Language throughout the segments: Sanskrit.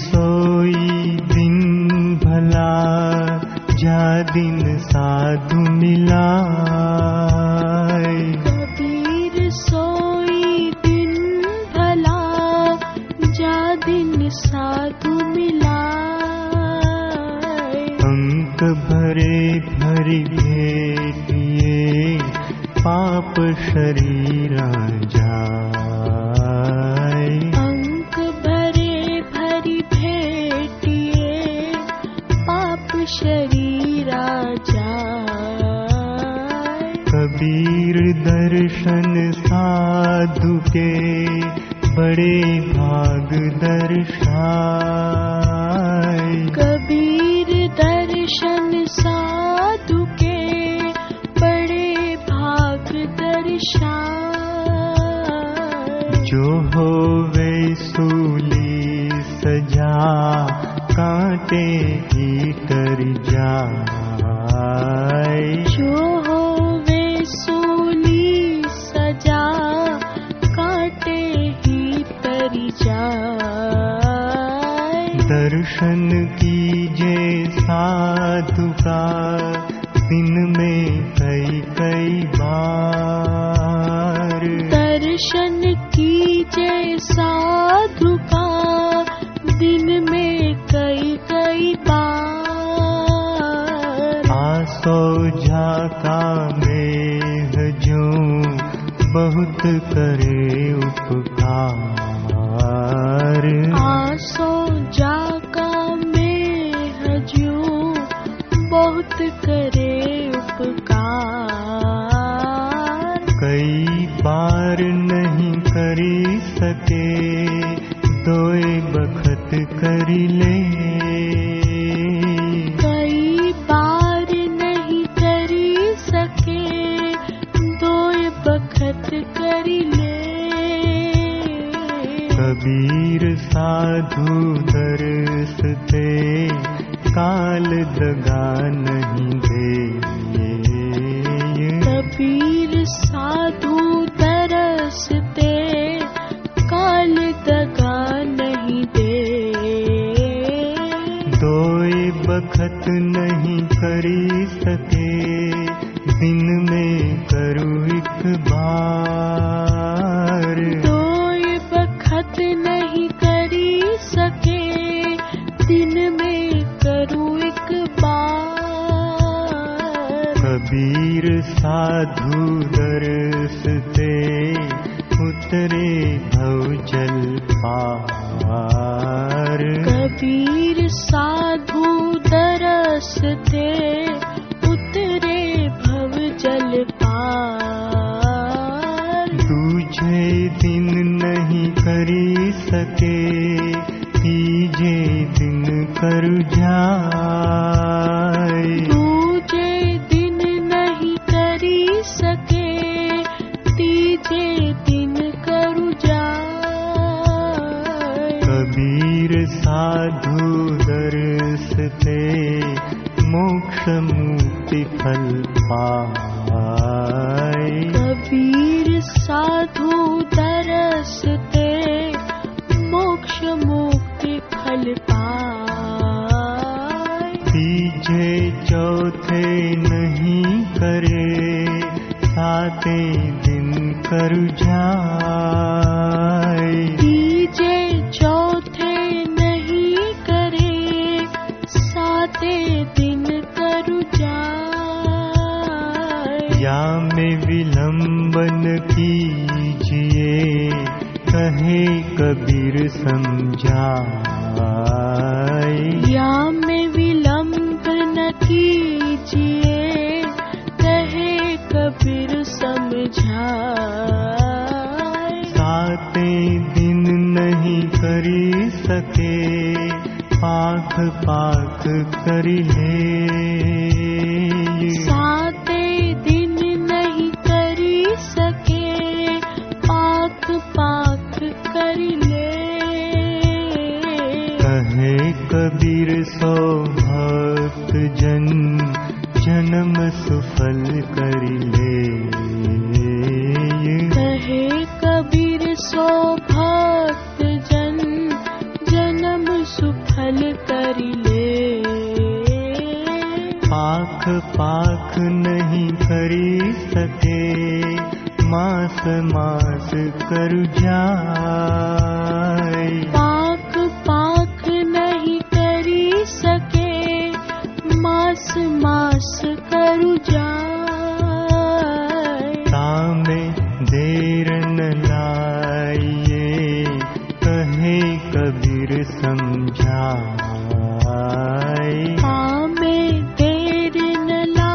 सोई दिन भला जा दिन साधु मिला कबीर सोई दिन भला जा दिन साधु मिला अंक भरे भरी भेटिए पाप शरीरा जाय के बड़े भाग दर्शाय कबीर दर्शन साधु के बड़े भाग दर्शाय जो हो वे सूली सजा कांटे की कर जाय जो दर्शन कीजे साधु का दिन में कई कई बार। दर्शन कीजे साधु का दिन में कई कई बार। आसो झाका में जो बहुत करे उपकार। आसो करी ले कई बार नहीं करी सके दो बखत करी ले। कबीर साधु दरसते काल दगा नहीं दे कबीर साधु तरसते बखत नहीं करी सके। दिन में करू एक बार। दो बखत नहीं करी सके। दिन में करूँ एक बार। कबीर साधु दरसते उतरे भव जल पार। कबीर साधु दरसते उतरे भव जल पार। दूजे दिन नहीं करी सके तीजे दिन कर जाय दूजे दिन नहीं करी सके तीजे दिन करु जाए। कबीर साधु मोक्ष मुक्ति फल कबीर साधु दरसते मोक्ष मुक्ति फल पाए। तीजे चौथे नहीं करे साते दिन कर जाय कीजिए कहे कबीर समझाय या में विलंब न कीजिए कहे कबीर समझाए। साते दिन नहीं करी सके पाख पाख करी ले जन जन्म सुफल करी मे देरला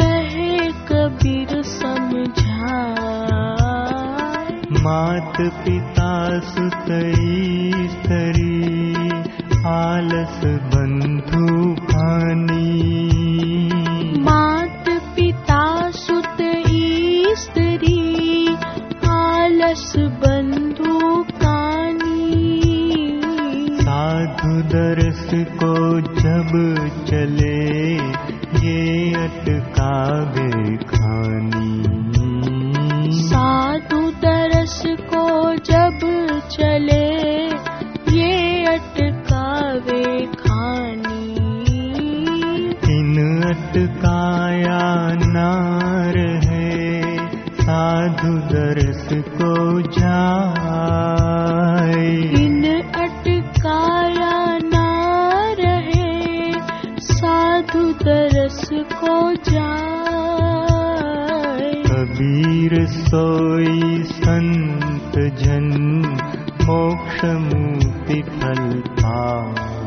कहे कबीर सम् मा पिता सुतई तरी आलस चले मुक्ति फल पाए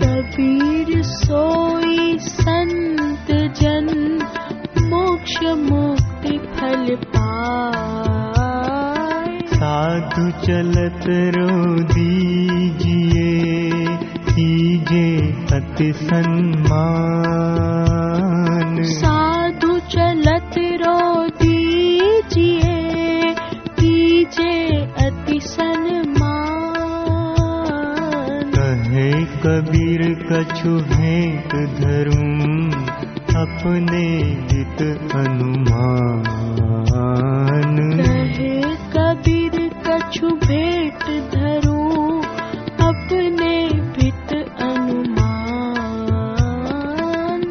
कबीर सोई संत जन मोक्ष मुक्ति फल पाए साधु चलत रो दीजिए कीजे जिजे अतिसन्मा कछु भेंट भरु अपने हित अनुमान। कबीर कछु भेंट धरुं अपने भित अनुमान।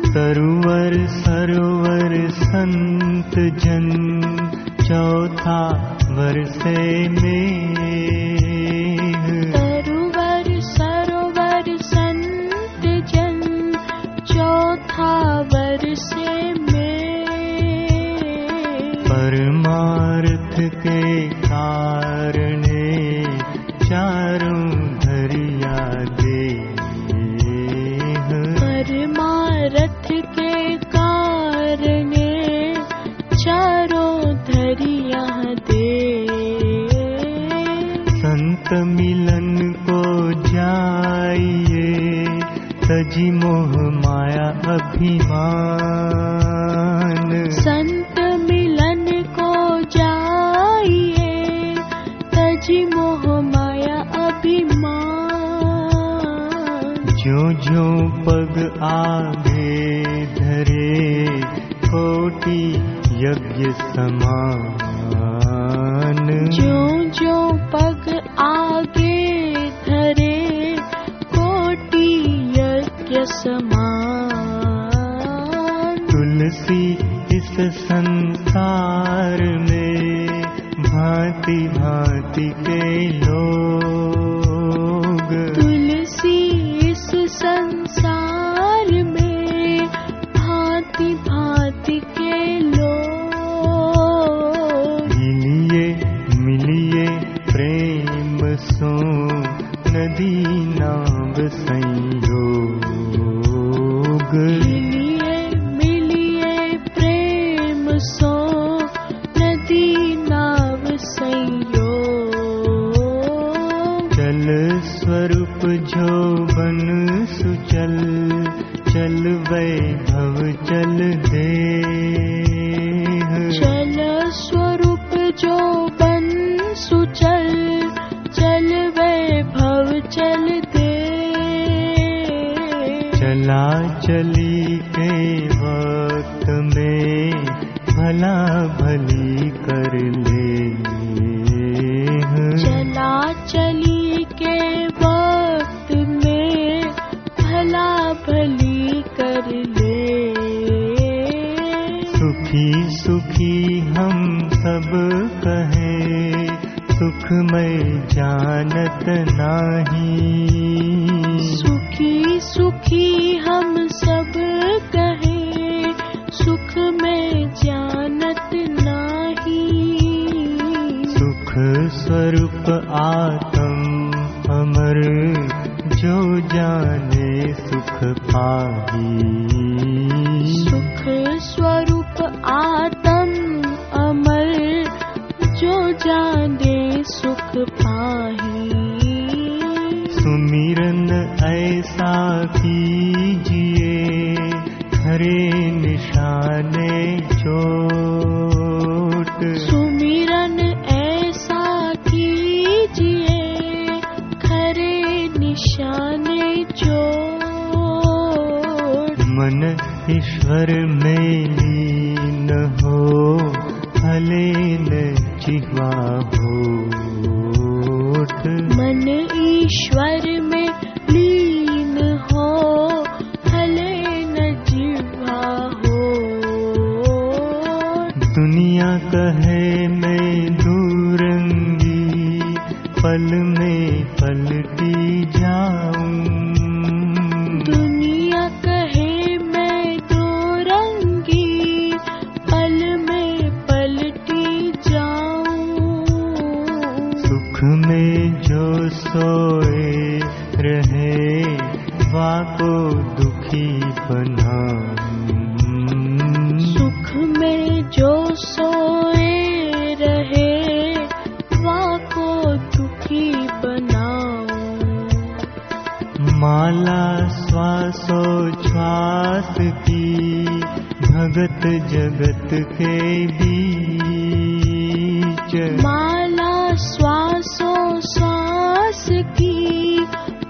सरोवर सरोवर संत जन चौथा वर्षे में 九九八 में जानत नाही। सुखी सुखी हम सब कहे सुख में जानत नाही। सुख स्वरूप आत्म अमर जो जाने सुख पाही। सुख स्वरूप आत्म अमर जो जाने ऐसा कीजिए हरे निशाने जो सुमिरन ऐसा कीजिए खरे निशाने चोट। मन ईश्वर में भगत जगत के बीच। माला श्वासो श्वास की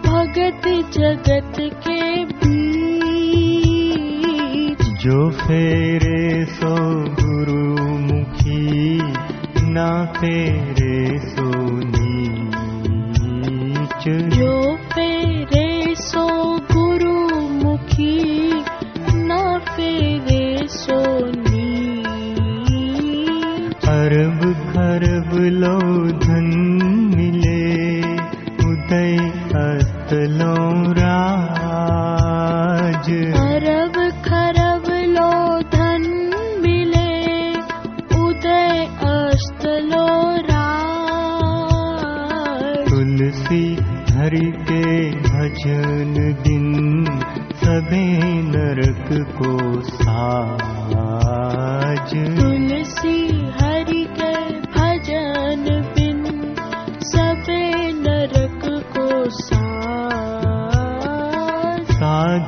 भगत जगत के बीच। जो फेरे सो गुरुमुखी ना फेरे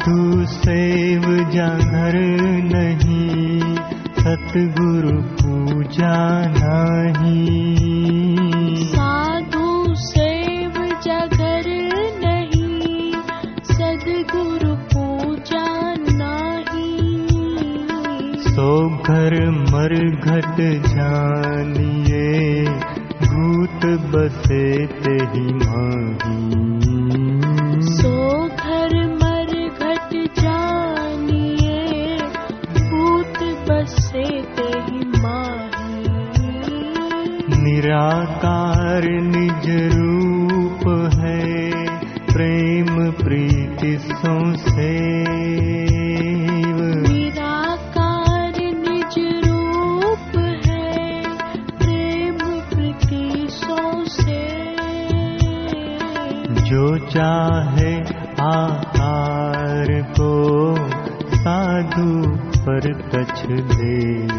साधु सेव जागर नहीं सतगुरु पूजा निराकार निज रूप है प्रेम प्रीति संसेव निराकार निज रूप है प्रेम प्रीति सो से जो चाहे आहार को साधु पर कछ देव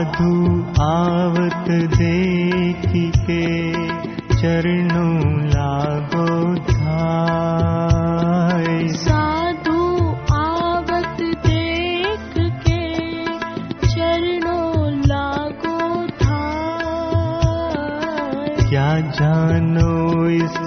साधु आवत देख के चरणों लागो धाय साधु आवत देख के चरणों लागो था क्या जानो इस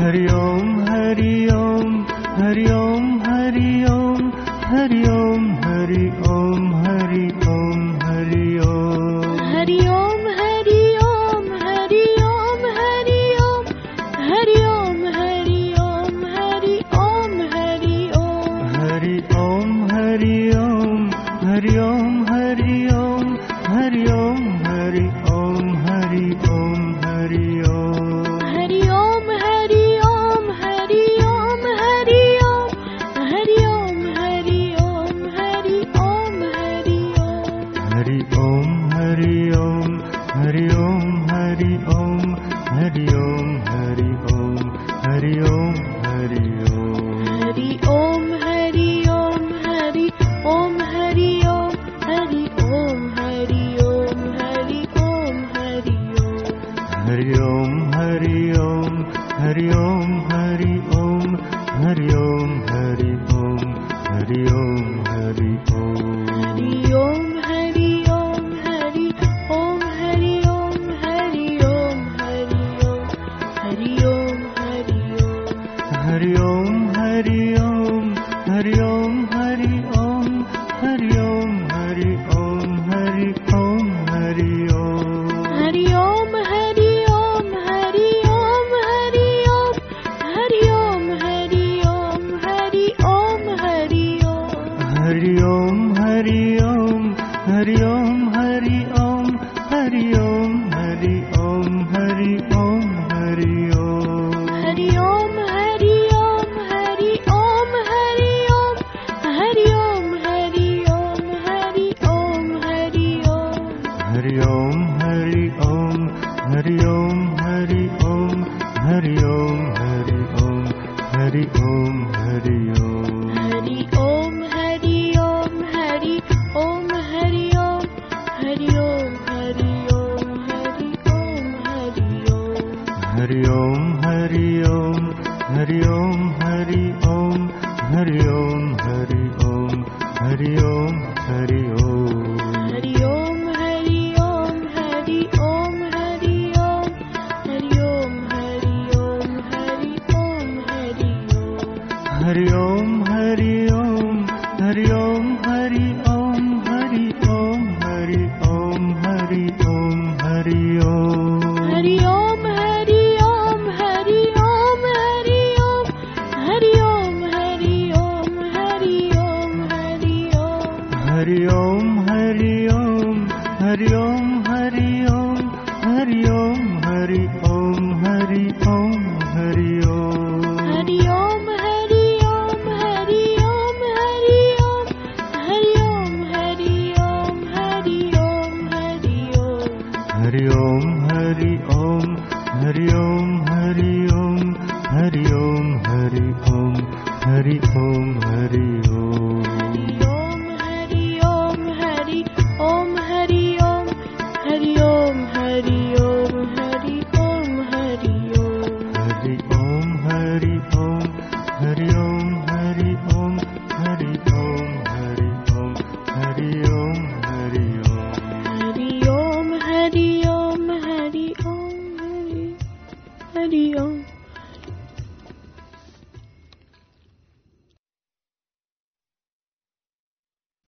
हरिओ हरि ओम हरि ओम हरि ओम Radio. हरि